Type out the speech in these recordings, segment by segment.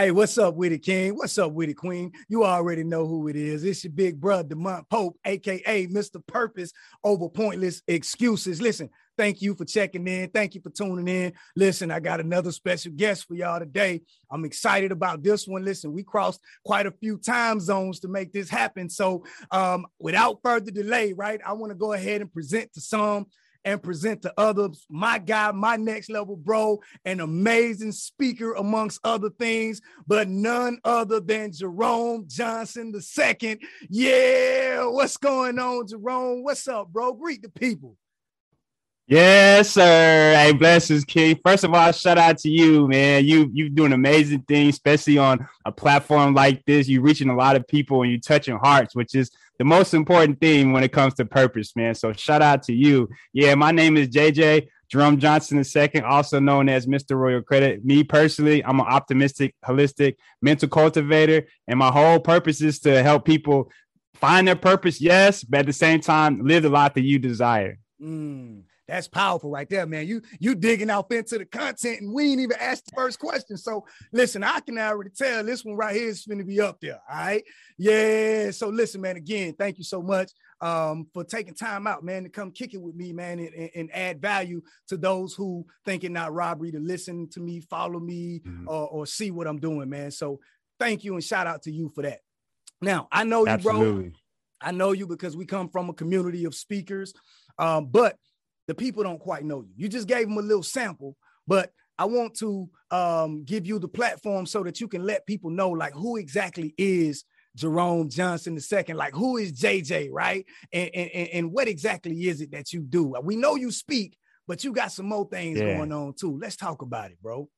Hey, what's up with it, King? What's up with it, Queen? You already know who it is. It's your big brother, Demont Pope, aka Mr. Purpose over pointless excuses. Listen, thank you for checking in. Thank you for tuning in. Listen, I got another special guest for y'all today. I'm excited about this one. Listen, we crossed quite a few time zones to make this happen. So, um, without further delay, right, I want to go ahead and present to some and present to others my guy, my next level bro, an amazing speaker amongst other things, but none other than Jerome Johnson II. Yeah, what's going on, Jerome? What's up, bro? Greet the people. Yes, sir. Hey, blessings, King. First of all, shout out to you, man. You you doing amazing things, especially on a platform like this. You're reaching a lot of people and you're touching hearts, which is the most important thing when it comes to purpose, man. So shout out to you. Yeah, my name is JJ Jerome Johnson II, also known as Mr. Royal Credit. Me personally, I'm an optimistic, holistic mental cultivator, and my whole purpose is to help people find their purpose, yes, but at the same time, live the life that you desire. Mm. That's powerful right there, man. You you digging out into the content, and we ain't even asked the first question. So listen, I can already tell this one right here is going to be up there. All right, yeah. So listen, man. Again, thank you so much um, for taking time out, man, to come kick it with me, man, and, and, and add value to those who think it not robbery to listen to me, follow me, mm-hmm. or, or see what I'm doing, man. So thank you and shout out to you for that. Now I know you, Absolutely. bro. I know you because we come from a community of speakers, um, but the people don't quite know you. You just gave them a little sample, but I want to um, give you the platform so that you can let people know like who exactly is Jerome Johnson II. Like who is JJ, right? And, and, and what exactly is it that you do? We know you speak, but you got some more things yeah. going on too. Let's talk about it, bro.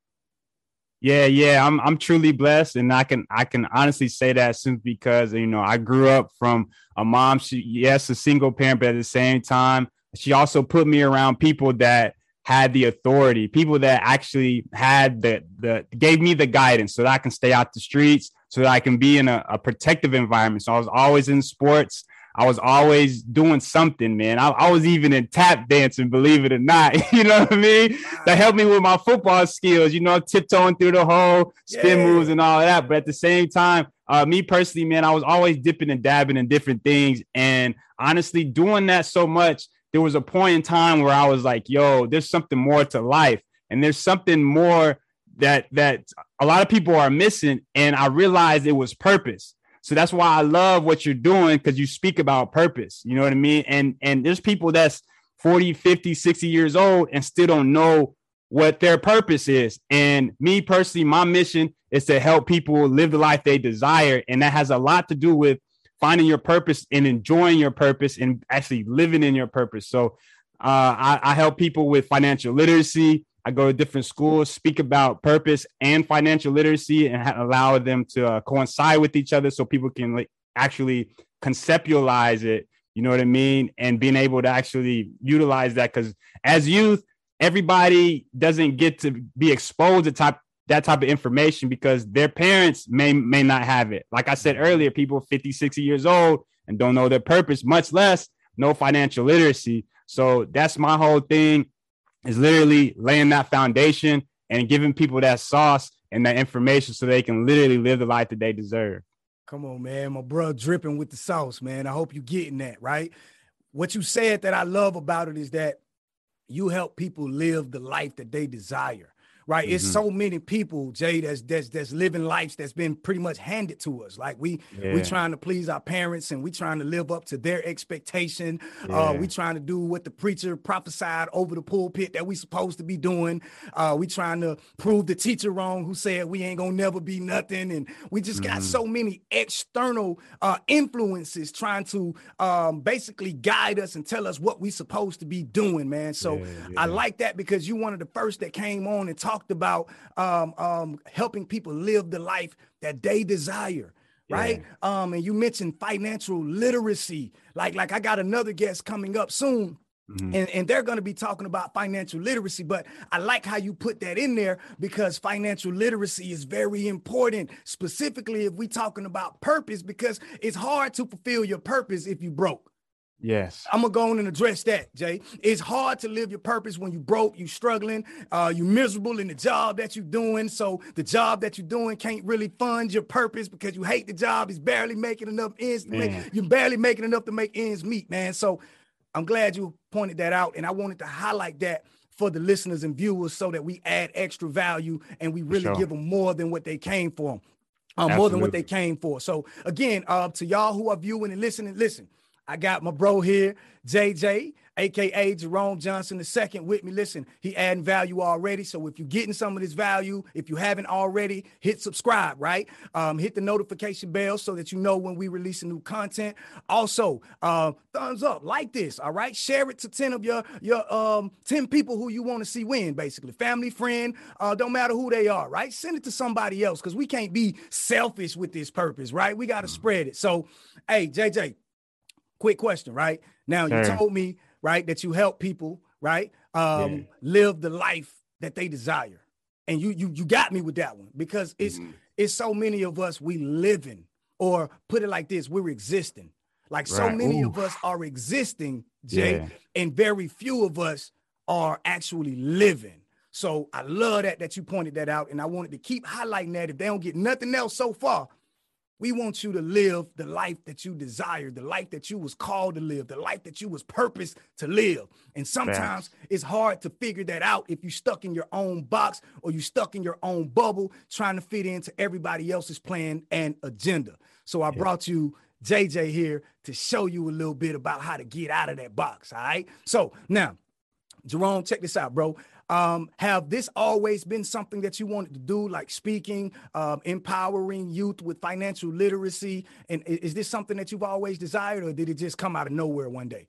Yeah, yeah, I'm I'm truly blessed, and I can I can honestly say that simply because you know I grew up from a mom. She yes, a single parent, but at the same time, she also put me around people that had the authority, people that actually had the the gave me the guidance so that I can stay out the streets, so that I can be in a, a protective environment. So I was always in sports. I was always doing something, man. I, I, was even in tap dancing, believe it or not. you know what I mean? That helped me with my football skills, you know, tiptoeing through the hole, spin yeah. moves and all of that. But at the same time, uh, me personally, man, I was always dipping and dabbing in different things. And honestly, doing that so much there was a point in time where I was like, yo, there's something more to life. And there's something more that that a lot of people are missing. And I realized it was purpose. So that's why I love what you're doing because you speak about purpose. You know what I mean? And and there's people that's 40, 50, 60 years old and still don't know what their purpose is. And me personally, my mission is to help people live the life they desire. And that has a lot to do with finding your purpose and enjoying your purpose and actually living in your purpose. So uh, I, I, help people with financial literacy. I go to different schools, speak about purpose and financial literacy, and allow them to uh, coincide with each other so people can like, actually conceptualize it. You know what I mean? And being able to actually utilize that because as youth, everybody doesn't get to be exposed to type that type of information because their parents may may not have it. Like I said earlier, people 50, 60 years old and don't know their purpose, much less no financial literacy. So that's my whole thing is literally laying that foundation and giving people that sauce and that information so they can literally live the life that they deserve. Come on, man. My bro dripping with the sauce, man. I hope you getting that, right? What you said that I love about it is that you help people live the life that they desire right? Mm-hmm. It's so many people, Jay, that's that's that's living lives that's been pretty much handed to us. Like we yeah. we trying to please our parents and we trying to live up to their expectation. Uh, yeah. Uh, we trying to do what the preacher prophesied over the pulpit that we supposed to be doing. Uh, we trying to prove the teacher wrong who said we ain't gonna never be nothing, and we just got mm-hmm. so many external uh, influences trying to um, basically guide us and tell us what we supposed to be doing, man. So yeah, I like that because you one of the first that came on and talked talked about um, um, helping people live the life that they desire right yeah. um and you mentioned financial literacy like like i got another guest coming up soon Mm-hmm. And, and they're going to be talking about financial literacy, but I like how you put that in there because financial literacy is very important, specifically if we're talking about purpose, because it's hard to fulfill your purpose if you broke Yes. I'm gonna go on and address that, Jay. It's hard to live your purpose when you broke, you struggling, uh, you miserable in the job that you're doing. So the job that you're doing can't really fund your purpose because you hate the job. It's barely making enough ends. Make, you're barely making enough to make ends meet, man. So I'm glad you pointed that out, and I wanted to highlight that for the listeners and viewers so that we add extra value and we really sure. give them more than what they came for. Um, more than what they came for. So again, uh, to y'all who are viewing and listening, listen. I got my bro here, JJ, aka Jerome Johnson II, with me. Listen, he adding value already. So if you're getting some of this value, if you haven't already, hit subscribe, right? Um, hit the notification bell so that you know when we release a new content. Also, uh, thumbs up, like this, all right? Share it to 10 of your your um 10 people who you want to see win, basically. Family, friend, uh, don't matter who they are, right? Send it to somebody else because we can't be selfish with this purpose, right? We got to mm-hmm. spread it. So, hey, JJ, quick question, right? Now sure. you told me, right, that you help people, right, um, yeah. live the life that they desire, and you you you got me with that one because it's mm-hmm. it's so many of us we living, or put it like this, we're existing. Like right. so many Ooh. of us are existing, Jay, yeah. and very few of us are actually living. So I love that that you pointed that out, and I wanted to keep highlighting that. If they don't get nothing else so far, we want you to live the life that you desire, the life that you was called to live, the life that you was purposed to live. And sometimes it's hard to figure that out if you're stuck in your own box or you're stuck in your own bubble trying to fit into everybody else's plan and agenda. So I yeah. brought you JJ here to show you a little bit about how to get out of that box. All right. So now, Jerome, check this out, bro. Um, have this always been something that you wanted to do, like speaking, um, empowering youth with financial literacy? And is this something that you've always desired, or did it just come out of nowhere one day?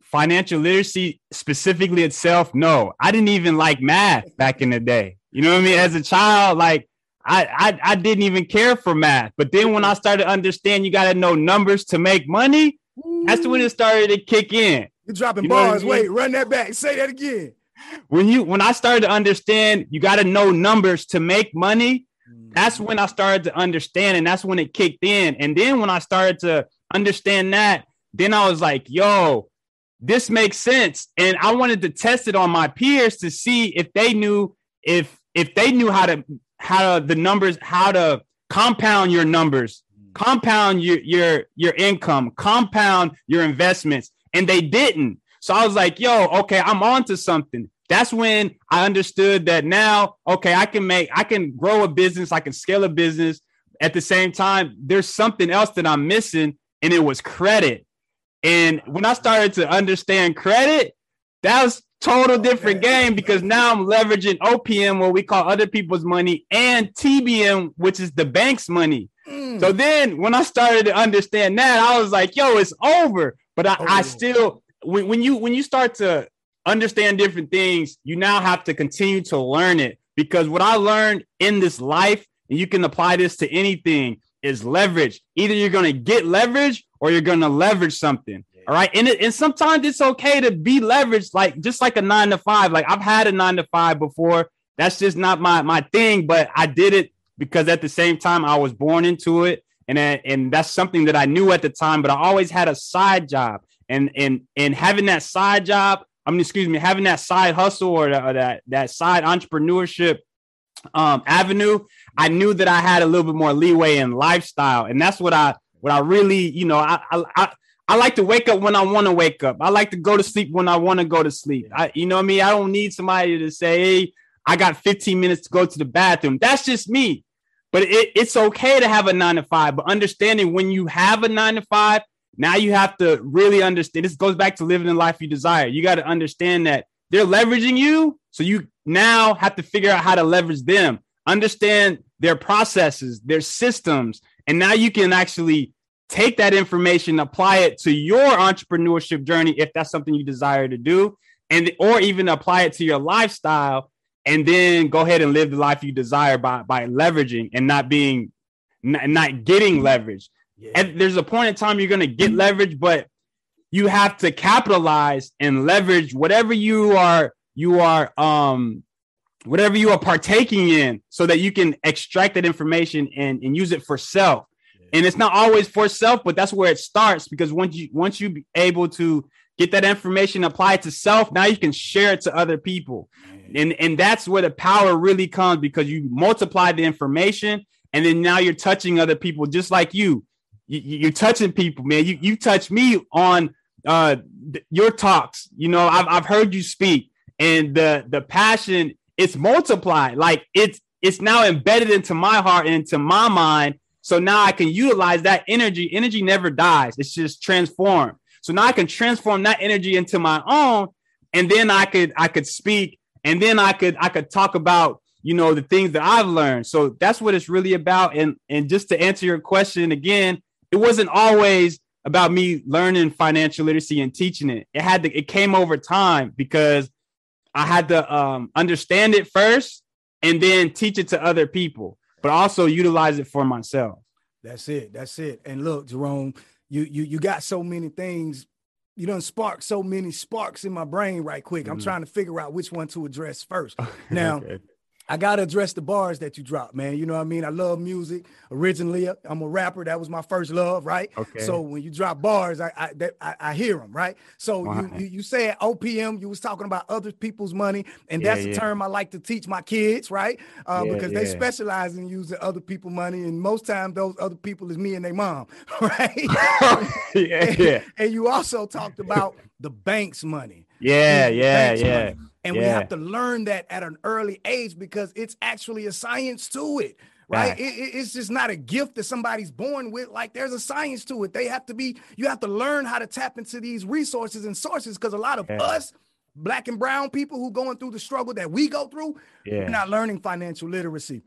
Financial literacy specifically itself, no. I didn't even like math back in the day. You know what I mean? As a child, like I, I, I didn't even care for math. But then when I started to understand you got to know numbers to make money, that's when it started to kick in. You're dropping you bars. I mean? Wait, run that back. Say that again when you when I started to understand you got to know numbers to make money, mm. that's when I started to understand, and that's when it kicked in. And then when I started to understand that, then I was like, yo, this makes sense. And I wanted to test it on my peers to see if they knew if if they knew how to how to, the numbers, how to compound your numbers, mm. compound your your your income, compound your investments, and they didn't. So I was like, yo, okay, I'm on to something. That's when I understood that now, okay, I can make, I can grow a business, I can scale a business. At the same time, there's something else that I'm missing, and it was credit. And when I started to understand credit, that was total different game because now I'm leveraging OPM, what we call other people's money, and TBM, which is the bank's money. Mm. So then when I started to understand that, I was like, yo, it's over. But I, oh. I still when, when you when you start to understand different things, you now have to continue to learn it. Because what I learned in this life, and you can apply this to anything, is leverage. Either you're going to get leverage or you're going to leverage something. Yeah. All right. And, it, and sometimes it's okay to be leveraged, like just like a nine to five. Like I've had a nine to five before. That's just not my my thing, but I did it because at the same time I was born into it. And, and that's something that I knew at the time, but I always had a side job and and and having that side job I mean, excuse me, having that side hustle or, or that that side entrepreneurship um, avenue, I knew that I had a little bit more leeway in lifestyle, and that's what I what I really, you know, I I I, like to wake up when I want to wake up. I like to go to sleep when I want to go to sleep. I, you know, what I mean, I don't need somebody to say, "Hey, I got 15 minutes to go to the bathroom." That's just me. But it, it's okay to have a nine to five, but understanding when you have a nine to five, now you have to really understand. This goes back to living the life you desire. You got to understand that they're leveraging you. So you now have to figure out how to leverage them, understand their processes, their systems. And now you can actually take that information, apply it to your entrepreneurship journey if that's something you desire to do, and or even apply it to your lifestyle and then go ahead and live the life you desire by by leveraging and not being not getting leverage. Yeah. And there's a point in time you're going to get leverage, but you have to capitalize and leverage whatever you are you are um whatever you are partaking in so that you can extract that information and, and use it for self. Yeah. And it's not always for self, but that's where it starts because once you once you be able to get that information applied to self, now you can share it to other people. And and that's where the power really comes because you multiply the information and then now you're touching other people just like you. You are touching people, man. You you touch me on uh your talks. You know, I've I've heard you speak and the the passion it's multiplied. Like it's it's now embedded into my heart and into my mind. So now I can utilize that energy. Energy never dies. It's just transformed. So now I can transform that energy into my own, and then I could I could speak, and then I could I could talk about you know the things that I've learned. So that's what it's really about. And and just to answer your question again, it wasn't always about me learning financial literacy and teaching it. It had to it came over time because I had to um, understand it first and then teach it to other people, but also utilize it for myself. That's it. That's it. And look, Jerome, you you you got so many things. You don't spark so many sparks in my brain right quick. Mm-hmm. I'm trying to figure out which one to address first. Now, okay. I gotta address the bars that you drop, man. You know what I mean? I love music. Originally, I'm a rapper. That was my first love, right? Okay. So when you drop bars, I I, that, I, I hear them, right? So wow. you, you you said OPM. You was talking about other people's money, and that's yeah, a term I like to teach my kids, right? Uh, yeah, because yeah. they specialize in using other people's money, and most times those other people is me and their mom, right? yeah, and, yeah. And you also talked about the bank's money. Yeah, yeah, yeah. Money. And yeah. we have to learn that at an early age because it's actually a science to it. Right. It, it, it's just not a gift that somebody's born with. Like there's a science to it. They have to be, you have to learn how to tap into these resources and sources because a lot of yeah. us, black and brown people who going through the struggle that we go through, yeah. we're not learning financial literacy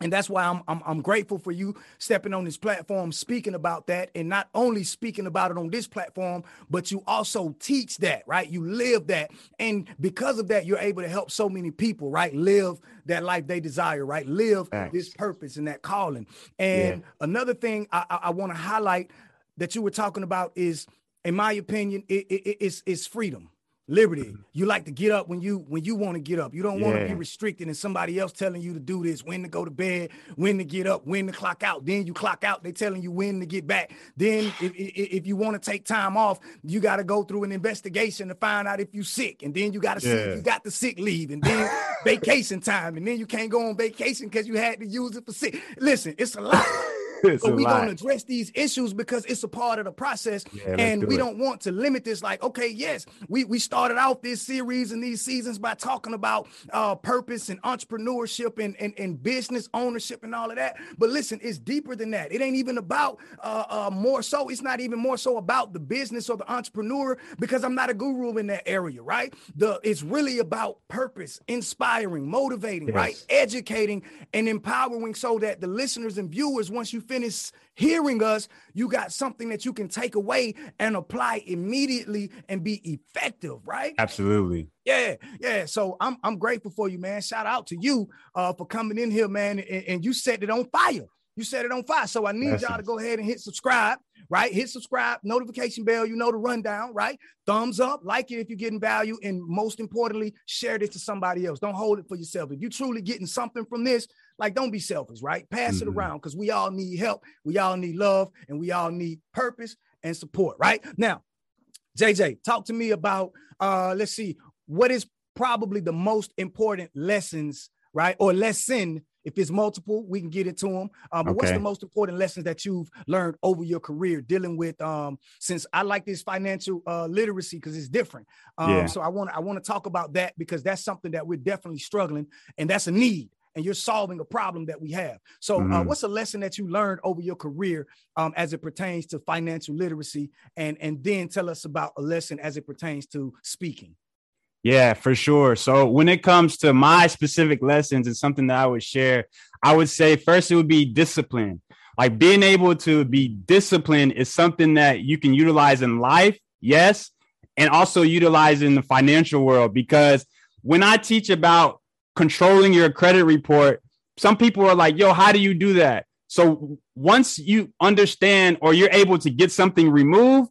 and that's why I'm, I'm, I'm grateful for you stepping on this platform speaking about that and not only speaking about it on this platform but you also teach that right? You live that. And because of that you're able to help so many people right? Live that life they desire right? Live Thanks. this purpose and that calling. And yeah. another thing I, I, I want to highlight that you were talking about is in my opinion it, it, it's, it's freedom Liberty. You like to get up when you when you want to get up. You don't want to be restricted and somebody else telling you to do this, when to go to bed, when to get up, when to clock out. Then you clock out, they telling you when to get back. Then if, if, if you want to take time off, you got to go through an investigation to find out if you sick. And then you got to see if you got the sick leave and then vacation time. And then you can't go on vacation because you had to use it for sick. Listen, it's a lot. But we're going to address these issues because it's a part of the process. Yeah, and do we it. don't want to limit this like, okay, yes, we, we started out this series and these seasons by talking about uh, purpose and entrepreneurship and, and, and business ownership and all of that. But listen, it's deeper than that. It ain't even about uh, uh, more so. It's not even more so about the business or the entrepreneur because I'm not a guru in that area, right? The It's really about purpose, inspiring, motivating, yes. right? Educating and empowering so that the listeners and viewers, once you finish hearing us, you got something that you can take away and apply immediately and be effective, right? Absolutely. Yeah, yeah. So I'm I'm grateful for you, man. Shout out to you uh, for coming in here, man, and, and you set it on fire. You set it on fire. So I need y'all to go ahead and hit subscribe, right? Hit subscribe, notification bell. You know the rundown, right? Thumbs up, like it if you're getting value, and most importantly, share this to somebody else. Don't hold it for yourself. If you're truly getting something from this, like, don't be selfish, right? Pass mm-hmm. it around because we all need help, we all need love, and we all need purpose and support, right? Now, JJ, talk to me about uh, let's see, what is probably the most important lessons, right? Or lesson. If it's multiple, we can get into them. Um, but okay. what's the most important lessons that you've learned over your career dealing with? Um, since I like this financial uh, literacy because it's different. Um, yeah. So I want I want to talk about that because that's something that we're definitely struggling, and that's a need and you're solving a problem that we have. So, uh, mm-hmm. uh, what's a lesson that you learned over your career um, as it pertains to financial literacy, and and then tell us about a lesson as it pertains to speaking. Yeah, for sure. So when it comes to my specific lessons and something that I would share, I would say first it would be discipline. Like being able to be disciplined is something that you can utilize in life, yes, and also utilize in the financial world because when I teach about controlling your credit report, some people are like, yo, how do you do that? So once you understand or you're able to get something removed,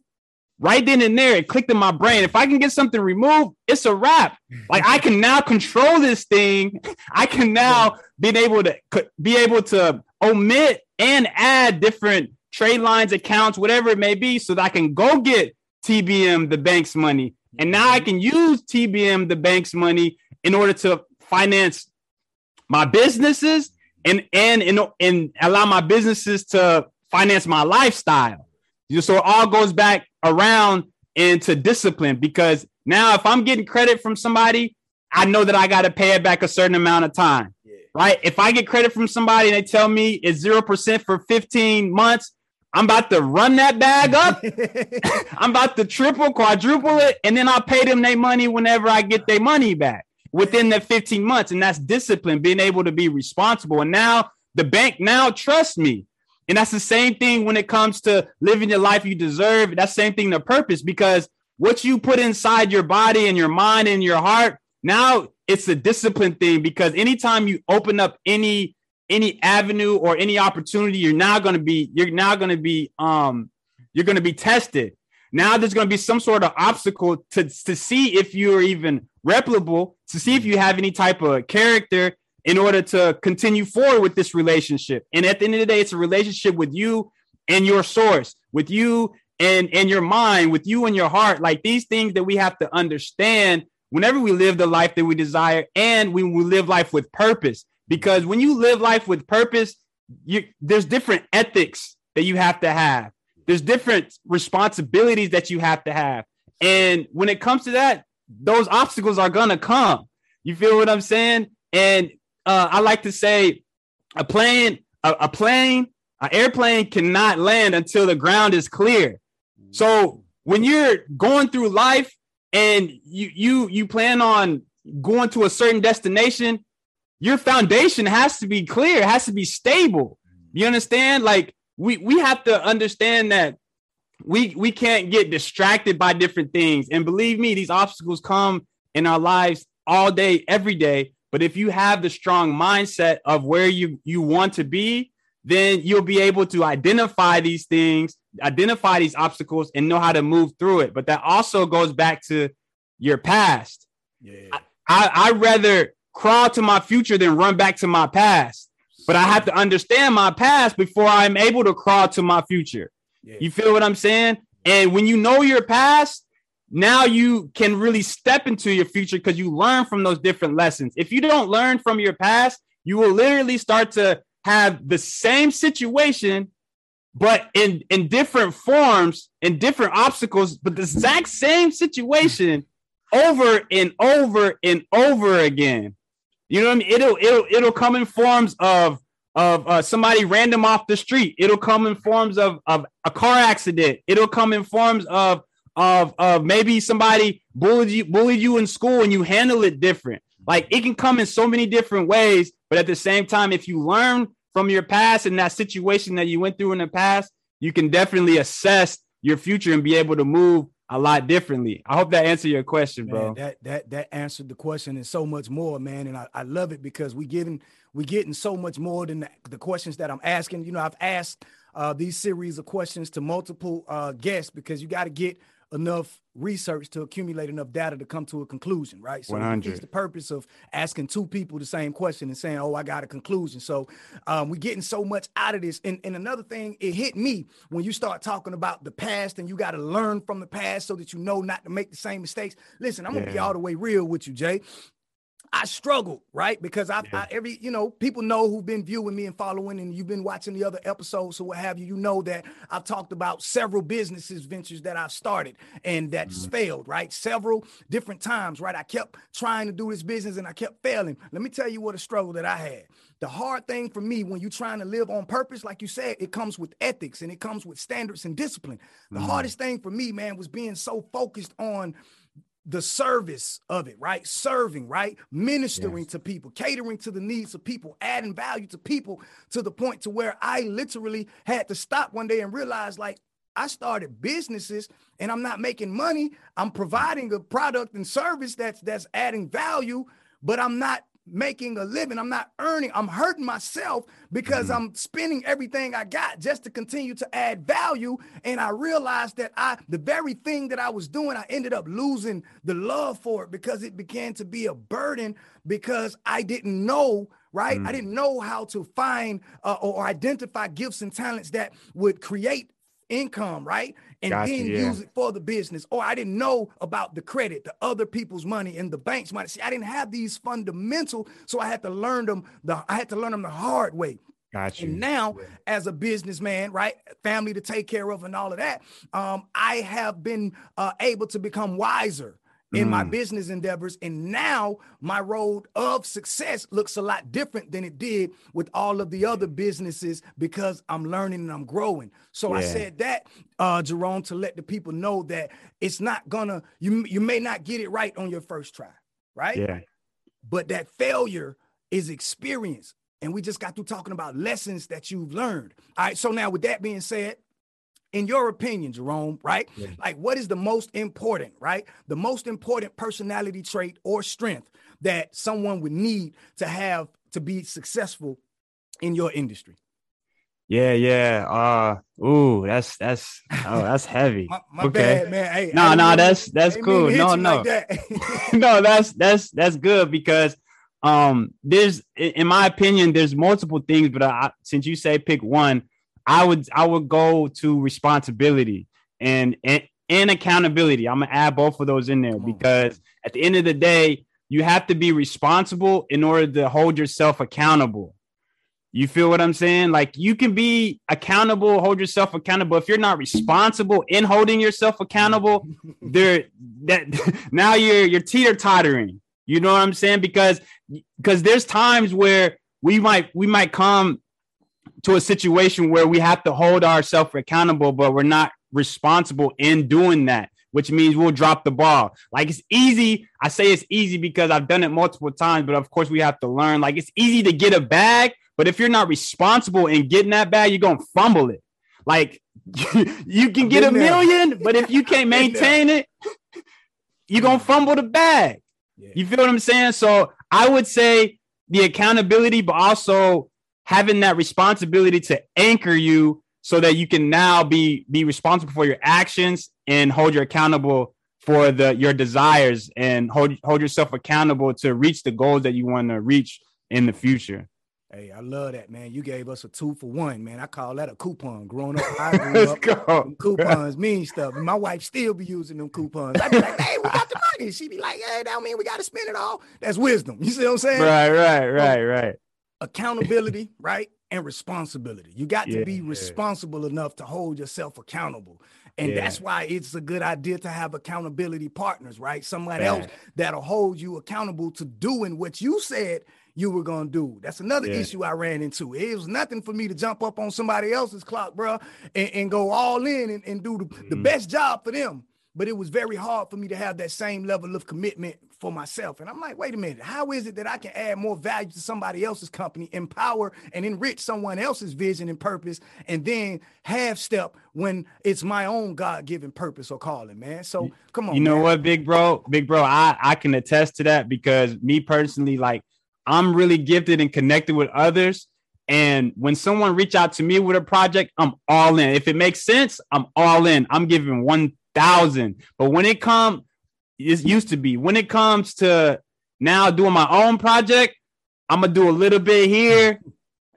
right then and there, it clicked in my brain. If I can get something removed, it's a wrap. Like I can now control this thing. I can now be able to be able to omit and add different trade lines, accounts, whatever it may be, so that I can go get TBM the bank's money. And now I can use TBM the bank's money in order to finance my businesses and and and, and allow my businesses to finance my lifestyle. You So it all goes back around into discipline because now if I'm getting credit from somebody, I know that I got to pay it back a certain amount of time. Yeah. Right? If I get credit from somebody and they tell me it's 0% for 15 months, I'm about to run that bag up. I'm about to triple, quadruple it, and then I'll pay them their money whenever I get their money back within the 15 months. And that's discipline, being able to be responsible. And now the bank now trusts me. And that's the same thing when it comes to living the life you deserve. That's same thing to purpose because what you put inside your body and your mind and your heart, now it's a discipline thing because anytime you open up any any avenue or any opportunity, you're now to be you're now to be um you're to be tested. Now there's to be some sort of obstacle to to see if you're even replicable, to see if you have any type of character in order to continue forward with this relationship. And at the end of the day, it's a relationship with you and your source, with you and and your mind, with you and your heart. Like these things that we have to understand whenever we live the life that we desire and when we live life with purpose because when you live life with purpose, you, there's different ethics that you have to have. There's different responsibilities that you have to have. And when it comes to that, those obstacles are gonna come. You feel what I'm saying? And uh, I like to say, a plane, a, a plane, an airplane cannot land until the ground is clear. So when you're going through life and you you you plan on going to a certain destination, your foundation has to be clear, has to be stable. You understand? Like we we have to understand that we we can't get distracted by different things. And believe me, these obstacles come in our lives all day, every day. But if you have the strong mindset of where you you want to be, then you'll be able to identify these things, identify these obstacles, and know how to move through it. But that also goes back to your past. Yeah. I, I I rather crawl to my future than run back to my past. But I have to understand my past before I'm able to crawl to my future. Yeah. You feel what I'm saying? And when you know your past, now you can really step into your future because you learn from those different lessons. If you don't learn from your past, you will literally start to have the same situation, but in, in different forms, and different obstacles, but the exact same situation over and over and over again. You know what I mean? It'll it'll it'll come in forms of of uh, somebody random off the street. It'll come in forms of of a car accident. It'll come in forms of of of maybe somebody bullied you bullied you in school and you handle it different. Like it can come in so many different ways, but at the same time, if you learn from your past and that situation that you went through in the past, you can definitely assess your future and be able to move a lot differently. I hope that answered your question, bro. Man, that that that answered the question and so much more, man. And I, I love it because we getting we getting so much more than the, the questions that I'm asking. You know, I've asked uh, these series of questions to multiple uh, guests because you got to get enough research to accumulate enough data to come to a conclusion, right? So 100. it's the purpose of asking two people the same question and saying, "Oh, I got a conclusion." So um, we're getting so much out of this. And, and another thing, it hit me when you start talking about the past and you got to learn from the past so that you know not to make the same mistakes. Listen, I'm yeah. gonna be all the way real with you, Jay. I struggled, right? Because I, yeah. I, every, you know, people know who've been viewing me and following, and you've been watching the other episodes or what have you. You know that I've talked about several businesses, ventures that I've started and that's mm-hmm. failed, right? Several different times, right? I kept trying to do this business and I kept failing. Let me tell you what a struggle that I had. The hard thing for me when you're trying to live on purpose, like you said, it comes with ethics and it comes with standards and discipline. The mm-hmm. hardest thing for me, man, was being so focused on the service of it, right? Serving, right? Ministering yes. to people, catering to the needs of people, adding value to people to the point to where I literally had to stop one day and realize like I started businesses and I'm not making money. I'm providing a product and service that's that's adding value, but I'm not making a living. I'm not earning. I'm hurting myself because mm-hmm. I'm spending everything I got just to continue to add value. And I realized that I, the very thing that I was doing, I ended up losing the love for it because it began to be a burden because I didn't know right? Mm. I didn't know how to find uh, or identify gifts and talents that would create income, right? And gotcha, then yeah. use it for the business. Or I didn't know about the credit, the other people's money, and the bank's money. See, I didn't have these fundamental, so I had to learn them. The I had to learn them the hard way. Gotcha. And now, yeah. as a businessman, right, family to take care of, and all of that, um, I have been uh, able to become wiser in mm. my business endeavors. And now my road of success looks a lot different than it did with all of the other businesses because I'm learning and I'm growing. So yeah. I said that, uh, Jerome, to let the people know that it's not gonna, you, you may not get it right on your first try, right? Yeah. But that failure is experience. And we just got through talking about lessons that you've learned. All right. So now, with that being said, in your opinion, Jerome, right? Yeah. Like, what is the most important, right? The most important personality trait or strength that someone would need to have to be successful in your industry? Yeah, yeah. Uh, ooh, that's that's oh, that's heavy. my, my okay. bad, man. Hey, no, no, that's that's cool. No, no, like that. no, that's that's that's good because um, there's in my opinion, there's multiple things, but I, since you say pick one, I would I would go to responsibility and and, and accountability. I'm gonna add both of those in there because at the end of the day, you have to be responsible in order to hold yourself accountable. You feel what I'm saying? Like you can be accountable, hold yourself accountable. If you're not responsible in holding yourself accountable, there that now you're you're teeter tottering. You know what I'm saying? Because because there's times where we might we might come to a situation where we have to hold ourselves accountable, but we're not responsible in doing that, which means we'll drop the ball. Like it's easy. I say it's easy because I've done it multiple times, but of course we have to learn. Like it's easy to get a bag, but if you're not responsible in getting that bag, you're gonna fumble it. Like you can get a million, but if you can't maintain it, you're gonna fumble the bag. You feel what I'm saying? So I would say the accountability, but also having that responsibility to anchor you so that you can now be be responsible for your actions and hold you accountable for the your desires and hold hold yourself accountable to reach the goals that you want to reach in the future. Hey, I love that, man. You gave us a two for one, man. I call that a coupon. Growing up, I grew Let's up. Go. Coupons mean stuff. And my wife still be using them coupons. I be like, hey, we got the money. She be like, hey, that don't mean we got to spend it all. That's wisdom. You see what I'm saying? Right, right, right, right accountability, right? And responsibility. You got yeah, to be responsible yeah. enough to hold yourself accountable. And yeah. that's why it's a good idea to have accountability partners, right? Somebody else that'll hold you accountable to doing what you said you were gonna do. That's another issue I ran into. It was nothing for me to jump up on somebody else's clock, bro, and, and go all in and, and do the, mm. the best job for them but it was very hard for me to have that same level of commitment for myself. And I'm like, wait a minute, how is it that I can add more value to somebody else's company, empower and enrich someone else's vision and purpose, and then half step when it's my own God given purpose or calling, man? So come on. You know man. what, big bro, big bro, I, I can attest to that because me personally, like, I'm really gifted and connected with others. And when someone reach out to me with a project, I'm all in. If it makes sense, I'm all in. I'm giving one thousand. But when it comes, it used to be when it comes to now doing my own project, I'm gonna do a little bit here,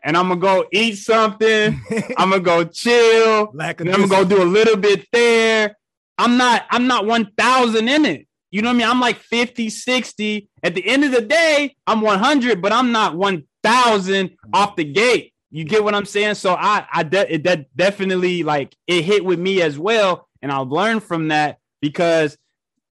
and I'm gonna go eat something. I'm gonna go chill. and I'm gonna go do a little bit there. I'm not. I'm not one thousand in it. You know what I mean? I'm like 50, 60. At the end of the day, I'm 100, but I'm not 1,000 off the gate. You get what I'm saying? So I, I de- it that definitely like it hit with me as well and I've learned from that because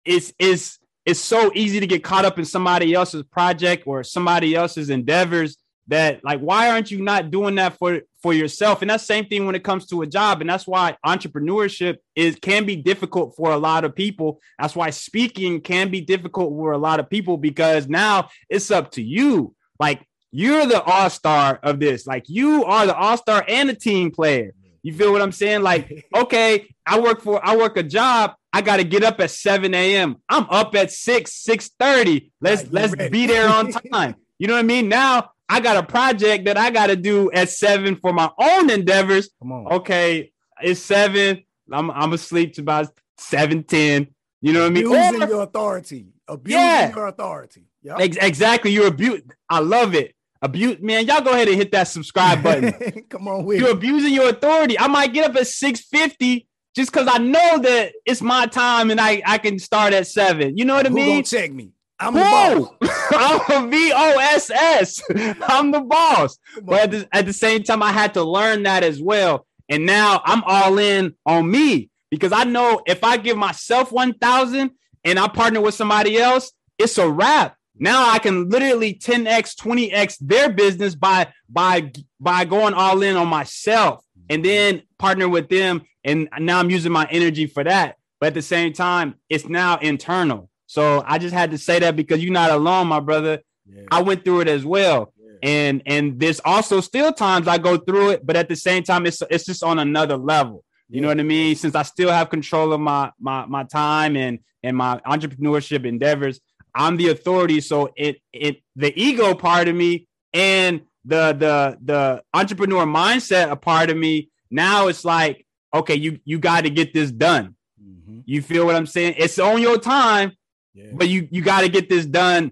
it's it's it's so easy to get caught up in somebody else's project or somebody else's endeavors that like why aren't you not doing that for for yourself? And that's same thing when it comes to a job. And that's why entrepreneurship is can be difficult for a lot of people. That's why speaking can be difficult for a lot of people because now it's up to you. Like you're the all-star of this. Like you are the all-star and a team player you feel what I'm saying? Like, okay, I work for I work a job. I got to get up at 7 a.m. I'm up at 6, 6 30. Let's right, let's ready. be there on time. you know what I mean? Now I got a project that I got to do at seven for my own endeavors. Come on. Okay, it's seven. I'm I'm asleep to about 7 10. You know what I mean? Abusing or, your authority. Abusing yeah. your authority. Yep. Ex- exactly. You're abusing. I love it. Abuse man, y'all go ahead and hit that subscribe button. Come on, with you're abusing your authority. I might get up at 650 just because I know that it's my time and I, I can start at seven. You know what I Who mean? gonna check me? I'm the boss. I'm a V O S S. I'm the boss. But at the, at the same time, I had to learn that as well. And now I'm all in on me because I know if I give myself 1,000 and I partner with somebody else, it's a wrap. Now I can literally 10x, 20x their business by by by going all in on myself and then partner with them. And now I'm using my energy for that. But at the same time, it's now internal. So I just had to say that because you're not alone, my brother. Yeah. I went through it as well. Yeah. And and there's also still times I go through it, but at the same time, it's it's just on another level. You yeah. know what I mean? Since I still have control of my my my time and and my entrepreneurship endeavors, I'm the authority. So it it the ego part of me and the the the entrepreneur mindset a part of me now it's like okay you you got to get this done mm-hmm. you feel what i'm saying it's on your time yeah. but you you got to get this done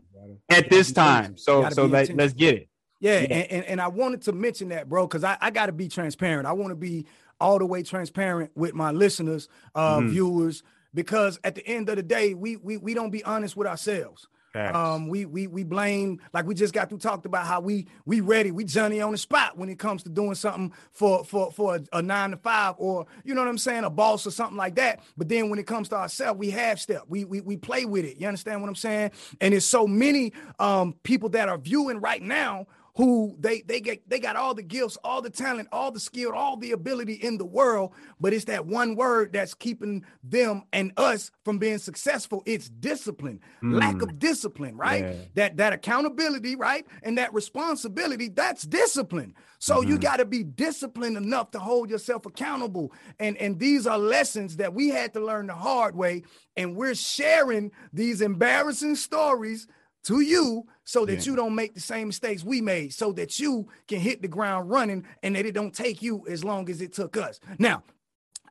at this time so so let, let's get it yeah, yeah. And, and, and i wanted to mention that bro because i, I got to be transparent i want to be all the way transparent with my listeners uh mm-hmm. viewers because at the end of the day, we we we don't be honest with ourselves. Um, we we we blame like we just got to talked about how we we ready, we Johnny on the spot when it comes to doing something for for for a, a, nine to five or you know what I'm saying, a boss or something like that. But then when it comes to ourselves, we have step, we we we play with it. You understand what I'm saying? And there's so many um people that are viewing right now who they they get they got all the gifts, all the talent, all the skill, all the ability in the world, but it's that one word that's keeping them and us from being successful. It's discipline, mm. lack of discipline, right? Yeah. That that accountability, right? And that responsibility, that's discipline. So mm-hmm. you got to be disciplined enough to hold yourself accountable. And and these are lessons that we had to learn the hard way and we're sharing these embarrassing stories to you so that yeah. you don't make the same mistakes we made, so that you can hit the ground running and that it don't take you as long as it took us. Now,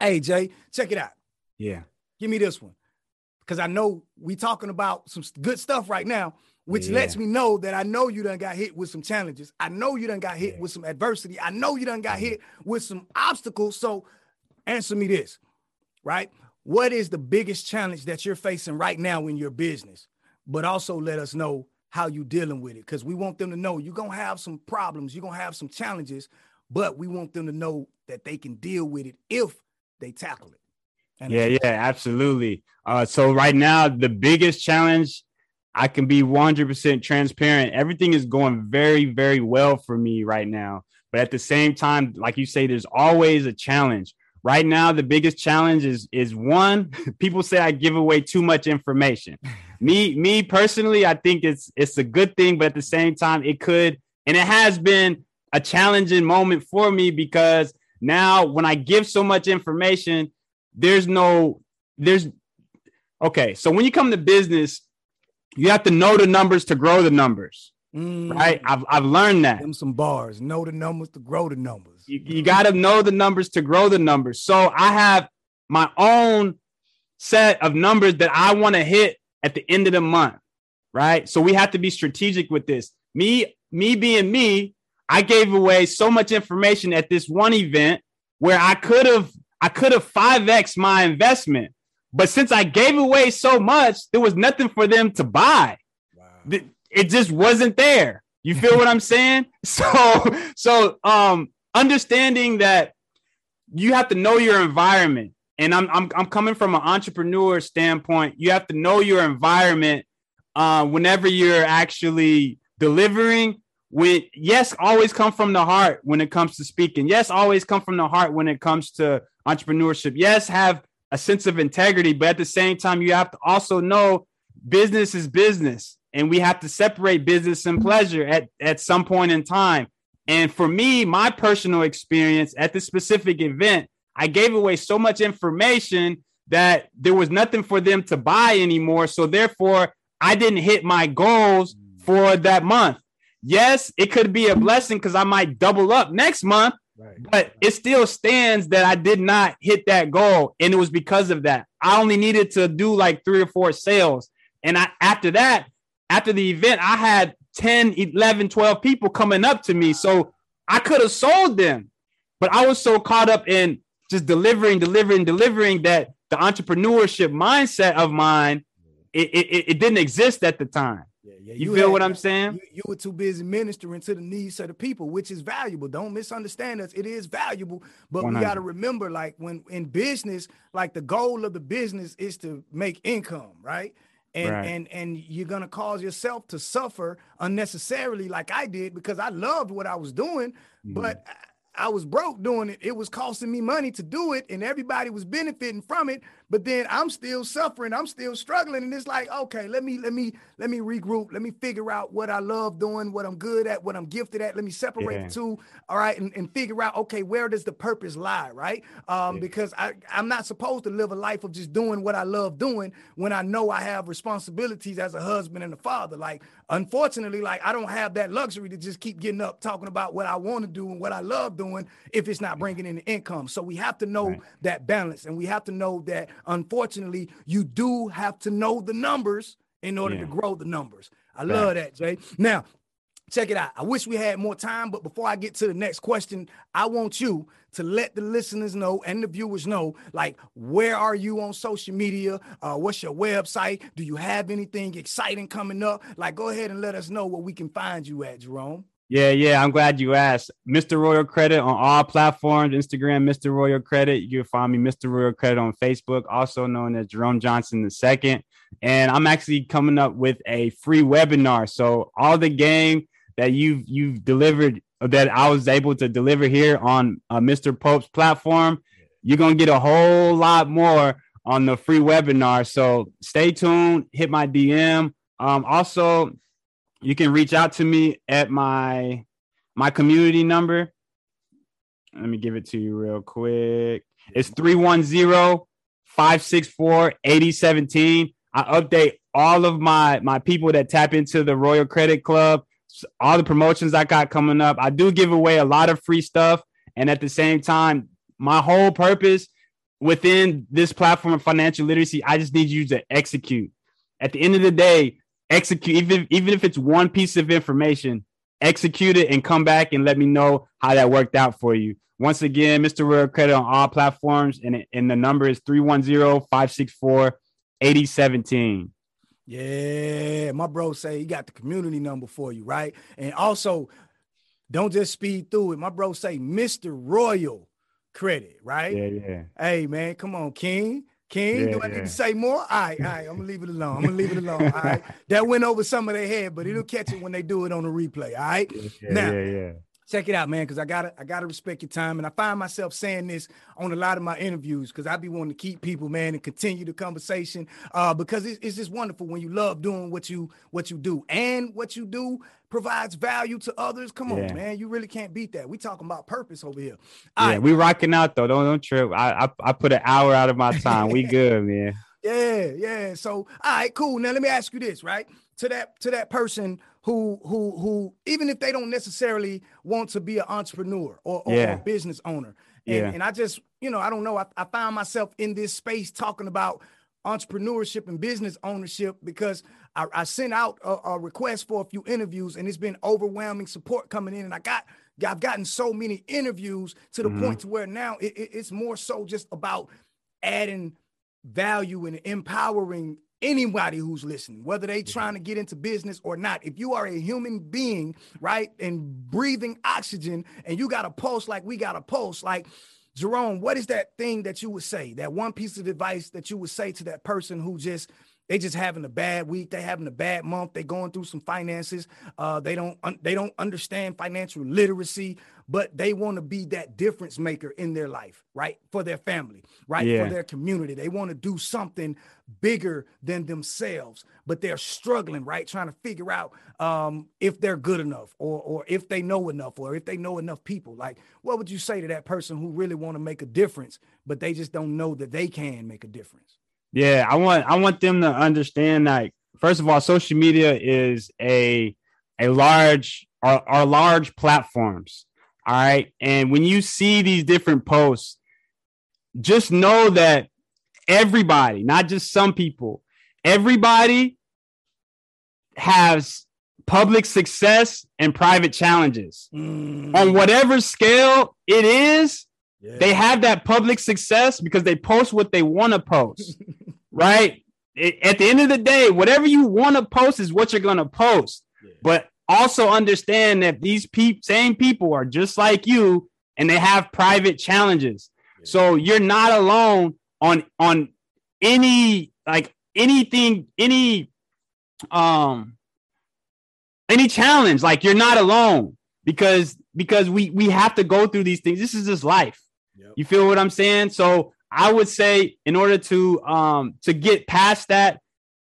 hey Jay, check it out. Yeah. Give me this one. Because I know we talking about some good stuff right now, which yeah. lets me know that I know you done got hit with some challenges. I know you done got hit yeah. with some adversity. I know you done got hit with some obstacles. So answer me this, right? What is the biggest challenge that you're facing right now in your business? But also let us know how you dealing with it because we want them to know you're gonna have some problems you're gonna have some challenges but we want them to know that they can deal with it if they tackle it. And yeah yeah absolutely. Uh, so right now the biggest challenge i can be 100% transparent everything is going very very well for me right now. But at the same time like you say there's always a challenge. Right now the biggest challenge is is one people say i give away too much information me me personally i think it's it's a good thing but at the same time it could and it has been a challenging moment for me because now when i give so much information there's no there's okay so when you come to business you have to know the numbers to grow the numbers mm. right I've, I've learned that Them some bars know the numbers to grow the numbers you, you got to know the numbers to grow the numbers. So I have my own set of numbers that I want to hit at the end of the month, right? So we have to be strategic with this. Me, me being me, I gave away so much information at this one event where I could have I could have 5x my investment. But since I gave away so much, there was nothing for them to buy. Wow. It just wasn't there. You feel what I'm saying? So so um understanding that you have to know your environment. And I'm I'm I'm coming from an entrepreneur standpoint. You have to know your environment uh, whenever you're actually delivering. When yes, always come from the heart when it comes to speaking. Yes, always come from the heart when it comes to entrepreneurship. Yes, have a sense of integrity, but at the same time, you have to also know business is business, and we have to separate business and pleasure at at some point in time. And for me, my personal experience at this specific event, I gave away so much information that there was nothing for them to buy anymore. So therefore, I didn't hit my goals for that month. Yes, it could be a blessing because I might double up next month, right. but it still stands that I did not hit that goal. And it was because of that. I only needed to do like three or four sales. And I after that, after the event, I had 10, 11, 12 people coming up to me. So I could have sold them, but I was so caught up in just delivering, delivering, delivering that the entrepreneurship mindset of mine, it, it, it didn't exist at the time. Yeah, yeah. You, you feel had, what I'm saying? You, you, were too busy ministering to the needs of the people, which is valuable. Don't misunderstand us. It is valuable, but 100. we got to remember, like when in business, like the goal of the business is to make income, right? And, right. and and you're gonna cause yourself to suffer unnecessarily, like I did, because I loved what I was doing, mm. but I was broke doing it. It was costing me money to do it, and everybody was benefiting from it. But then I'm still suffering. I'm still struggling, and it's like, okay, let me let me let me regroup. Let me figure out what I love doing, what I'm good at, what I'm gifted at. Let me separate yeah. the two, all right, and, and figure out, okay, where does the purpose lie, right? Um, yeah. because I I'm not supposed to live a life of just doing what I love doing when I know I have responsibilities as a husband and a father. Like, unfortunately, like I don't have that luxury to just keep getting up talking about what I want to do and what I love doing if it's not bringing in the income. So we have to know right. that balance, and we have to know that unfortunately, you do have to know the numbers in order yeah. to grow the numbers. I right. love that, Jay. Now, check it out. I wish we had more time, but before I get to the next question, I want you to let the listeners know and the viewers know, like, where are you on social media? Uh, what's your website? Do you have anything exciting coming up? Like, go ahead and let us know where we can find you at, Jerome. Yeah, yeah, I'm glad you asked. Mr. Royal Credit on all platforms Instagram, Mr. Royal Credit. You can find me, Mr. Royal Credit, on Facebook, also known as Jerome Johnson II. And I'm actually coming up with a free webinar. So, all the game that you've you've delivered that I was able to deliver here on uh, Mr. Pope's platform, you're gonna get a whole lot more on the free webinar. So stay tuned, hit my DM. Um, also, you can reach out to me at my my community number. Let me give it to you real quick. It's 310-564-8017. I update all of my my people that tap into the Royal Credit Club, all the promotions I got coming up. I do give away a lot of free stuff and at the same time, my whole purpose within this platform of financial literacy, I just need you to execute. At the end of the day, execute even even if it's one piece of information execute it and come back and let me know how that worked out for you. Once again mr royal credit on all platforms and, and the number is 310-564-8017 yeah my bro say he got the community number for you right? And also don't just speed through it. My bro say mr royal credit right? Yeah yeah. Hey man come on king King, yeah, do I need to say more? All right, all right, I'm gonna leave it alone. I'm gonna leave it alone. All right. That went over some of their head, but it'll catch it when they do it on the replay. All right. Yeah, now, yeah, yeah. Check it out, man, because I gotta I gotta respect your time. And I find myself saying this on a lot of my interviews because I be wanting to keep people, man, and continue the conversation. Uh, because it's, it's just wonderful when you love doing what you what you do and what you do provides value to others. Come on, yeah. man. You really can't beat that. We talking about purpose over here. All yeah, right. we rocking out though. Don't don't trip. I, I I put an hour out of my time. we good, man. Yeah, yeah. So all right, cool. Now let me ask you this, right? To that to that person who who who even if they don't necessarily want to be an entrepreneur or, or yeah. a business owner. And, yeah. and I just, you know, I don't know. I, I found myself in this space talking about entrepreneurship and business ownership because I, I sent out a, a, request for a few interviews and it's been overwhelming support coming in and I got I've gotten so many interviews to the mm-hmm. point to where now it, it, it's more so just about adding value and empowering anybody who's listening, whether they trying to get into business or not. If you are a human being, right, and breathing oxygen and you got a pulse like we got a pulse, like Jerome, what is that thing that you would say? That one piece of advice that you would say to that person who just they just having a bad week, they having a bad month, they going through some finances, uh, they don't un- they don't understand financial literacy, but they want to be that difference maker in their life, right? For their family, right? Yeah. For their community. They want to do something bigger than themselves, but they're struggling, right? Trying to figure out um, if they're good enough or or if they know enough or if they know enough people. Like, what would you say to that person who really want to make a difference, but they just don't know that they can make a difference? Yeah, I want I want them to understand like first of all, social media is a a large are, are large platforms. All right. And when you see these different posts, just know that everybody, not just some people, everybody has public success and private challenges. Mm. On whatever scale it is, Yeah. they have that public success because they post what they want to post, right? It- at the end of the day, whatever you want to post is what you're going to post. Yeah. But also understand that these peop- same people are just like you and they have private challenges. Yeah. So you're not alone on on any like anything any um any challenge like you're not alone because because we we have to go through these things this is just life Yep. you feel what i'm saying so i would say in order to um to get past that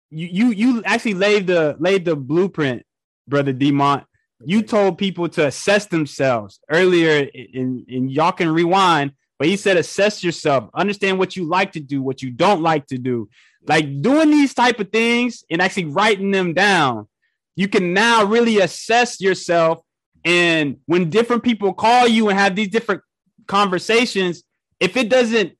you you you actually laid the laid the blueprint brother demont you told people to assess themselves earlier in, in y'all can rewind but he said assess yourself. Understand what you like to do what you don't like to do. Like doing these type of things and actually writing them down you can now really assess yourself. And when different people call you and have these different conversations if it doesn't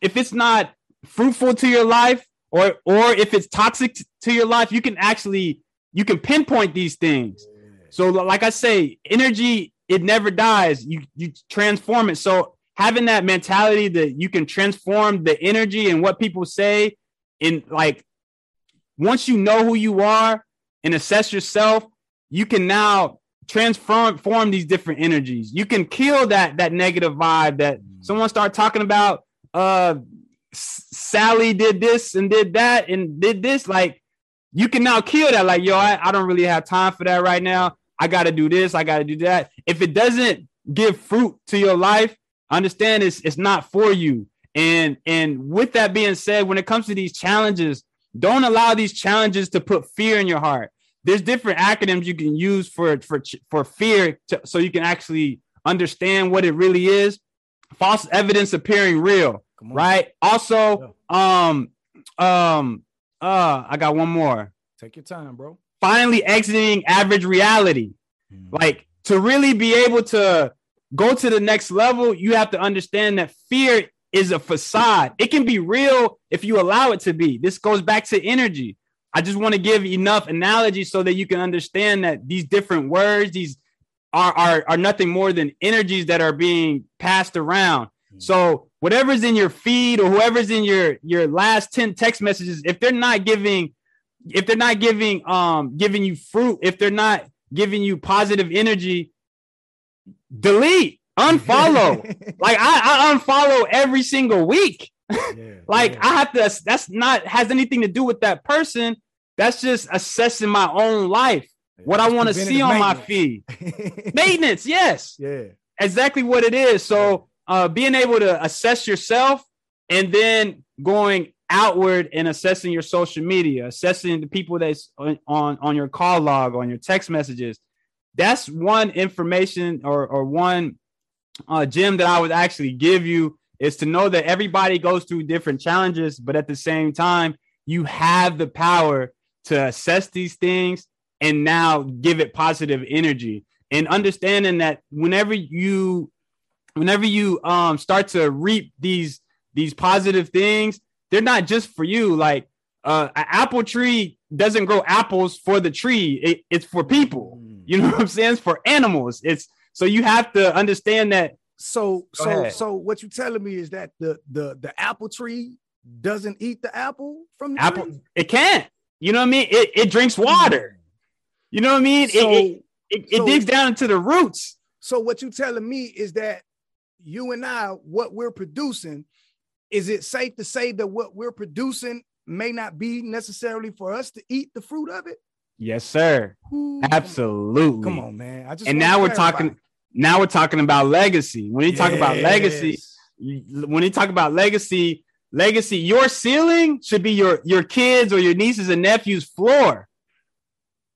if it's not fruitful to your life or or if it's toxic to your life you can actually you can pinpoint these things so like I say, energy it never dies. You you transform it. So having that mentality that you can transform the energy and what people say in like once you know who you are and assess yourself, you can now transform form these different energies. You can kill that that negative vibe that someone start talking about uh Sally did this and did that and did this like you can now kill that like yo I, I don't really have time for that right now I got to do this. I got to do that. If it doesn't give fruit to your life, understand it's it's not for you. And and with that being said, when it comes to these challenges, don't allow these challenges to put fear in your heart. There's different acronyms you can use for for for fear, to, so you can actually understand what it really is. False evidence appearing real, right? Also, um, um, uh, I got one more Take your time, bro. finally exiting average reality. Like to really be able to go to the next level, you have to understand that fear is a facade. It can be real if you allow it to be. This goes back to energy. I just want to give enough analogy so that you can understand that these different words, these are, are, are nothing more than energies that are being passed around. So whatever's in your feed or whoever's in your your last 10 text messages, if they're not giving, if they're not giving um giving you fruit, if they're not giving you positive energy, delete, unfollow. like I, I unfollow every single week. Yeah, Like yeah. I have to. That's not has anything to do with that person. That's just assessing my own life. What I want to see on my feed. Maintenance, yes yeah. exactly what it is. So uh, being able to assess yourself and then going outward and assessing your social media, assessing the people that's on, on, on your call log, on your text messages. That's one information or, or one uh, gem that I would actually give you is to know that everybody goes through different challenges, but at the same time, you have the power to assess these things and now give it positive energy and understanding that whenever you whenever you um start to reap these these positive things they're not just for you. Like uh an apple tree doesn't grow apples for the tree. It, it's for people. Mm. you know what i'm saying? It's for animals. It's so you have to understand that. So Go so ahead. so what you're telling me is that the the the apple tree doesn't eat the apple from the apple tree? it can't. You know what i mean? It, it drinks water. You know what i mean? So, it, it, it, it so- digs down into the roots. So what you're telling me is that you and I, what we're producing, is it safe to say that what we're producing may not be necessarily for us to eat the fruit of it? yes sir. Ooh, absolutely. Come on, man. I just and now we're talking now we're talking about legacy. When you talk about legacy when you talk about legacy legacy your ceiling should be your your kids or your nieces and nephews floor.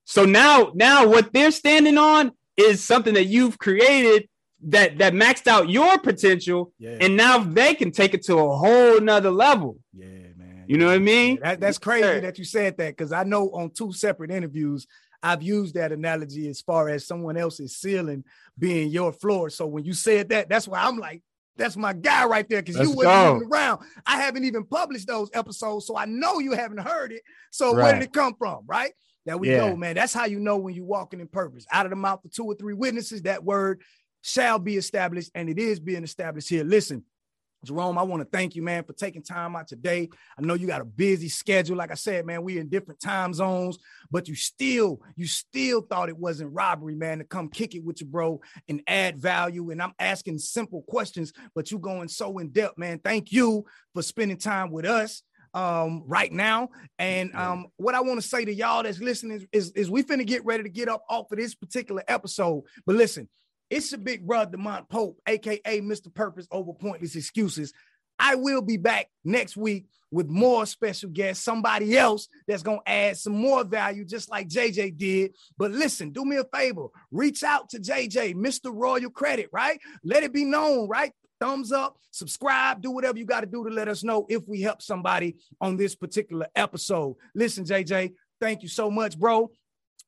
So now now what they're standing on is something that you've created that that maxed out your potential Yeah. and now they can take it to a whole nother level Yeah, man. You know what I mean? That, that's crazy sir. that you said that because I know on two separate interviews, I've used that analogy as far as someone else's ceiling being your floor. So when you said that, that's why I'm like, that's my guy right there because you wasn't even around. I haven't even published those episodes, so I know you haven't heard it. So where did it come from, right? that we yeah. go, man. That's how you know when you're walking in purpose. Out of the mouth of two or three witnesses, that word shall be established, and it is being established here. Listen, Jerome, I want to thank you, man, for taking time out today. I know you got a busy schedule. Like I said, man, We're in different time zones, but you still, you still thought it wasn't robbery, man, to come kick it with you, bro, and add value. And I'm asking simple questions, but you going so in depth, man. Thank you for spending time with us um, right now. And um, what I want to say to y'all that's listening is, is, is we finna get ready to get up off of this particular episode. But listen, it's your big brother, Demont Pope, aka Mr. Purpose over pointless excuses. I will be back next week with more special guests, somebody else that's going to add some more value, just like JJ did. But listen, do me a favor, reach out to JJ, Mr. Royal Credit, right? Let it be known, right? thumbs up, subscribe, do whatever you got to do to let us know if we help somebody on this particular episode. Listen, JJ, thank you so much, bro.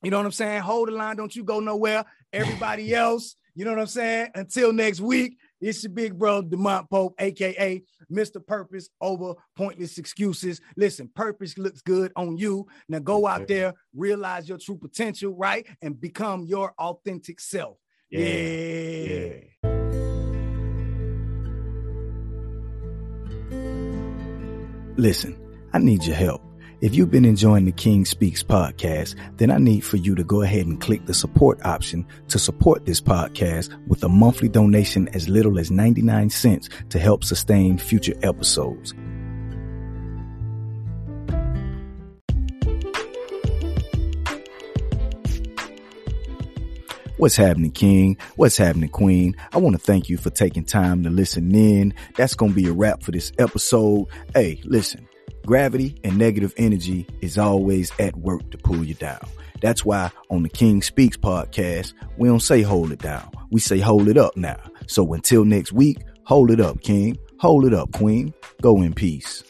You know what I'm saying? Hold the line, don't you go nowhere. Everybody else, you know what I'm saying? Until next week, it's your big bro, Demont Pope, aka Mr. Purpose over pointless excuses. Listen, purpose looks good on you. Now go out there, realize your true potential, right? And become your authentic self. yeah. yeah. yeah. Listen, I need your help. If you've been enjoying the King Speaks podcast, then I need for you to go ahead and click the support option to support this podcast with a monthly donation as little as 99 cents to help sustain future episodes. What's happening, King? What's happening, Queen? I want to thank you for taking time to listen in. That's going to be a wrap for this episode. Hey, listen, gravity and negative energy is always at work to pull you down. That's why on the King Speaks podcast, we don't say hold it down. We say hold it up now. So until next week, hold it up, King. Hold it up, Queen. Go in peace.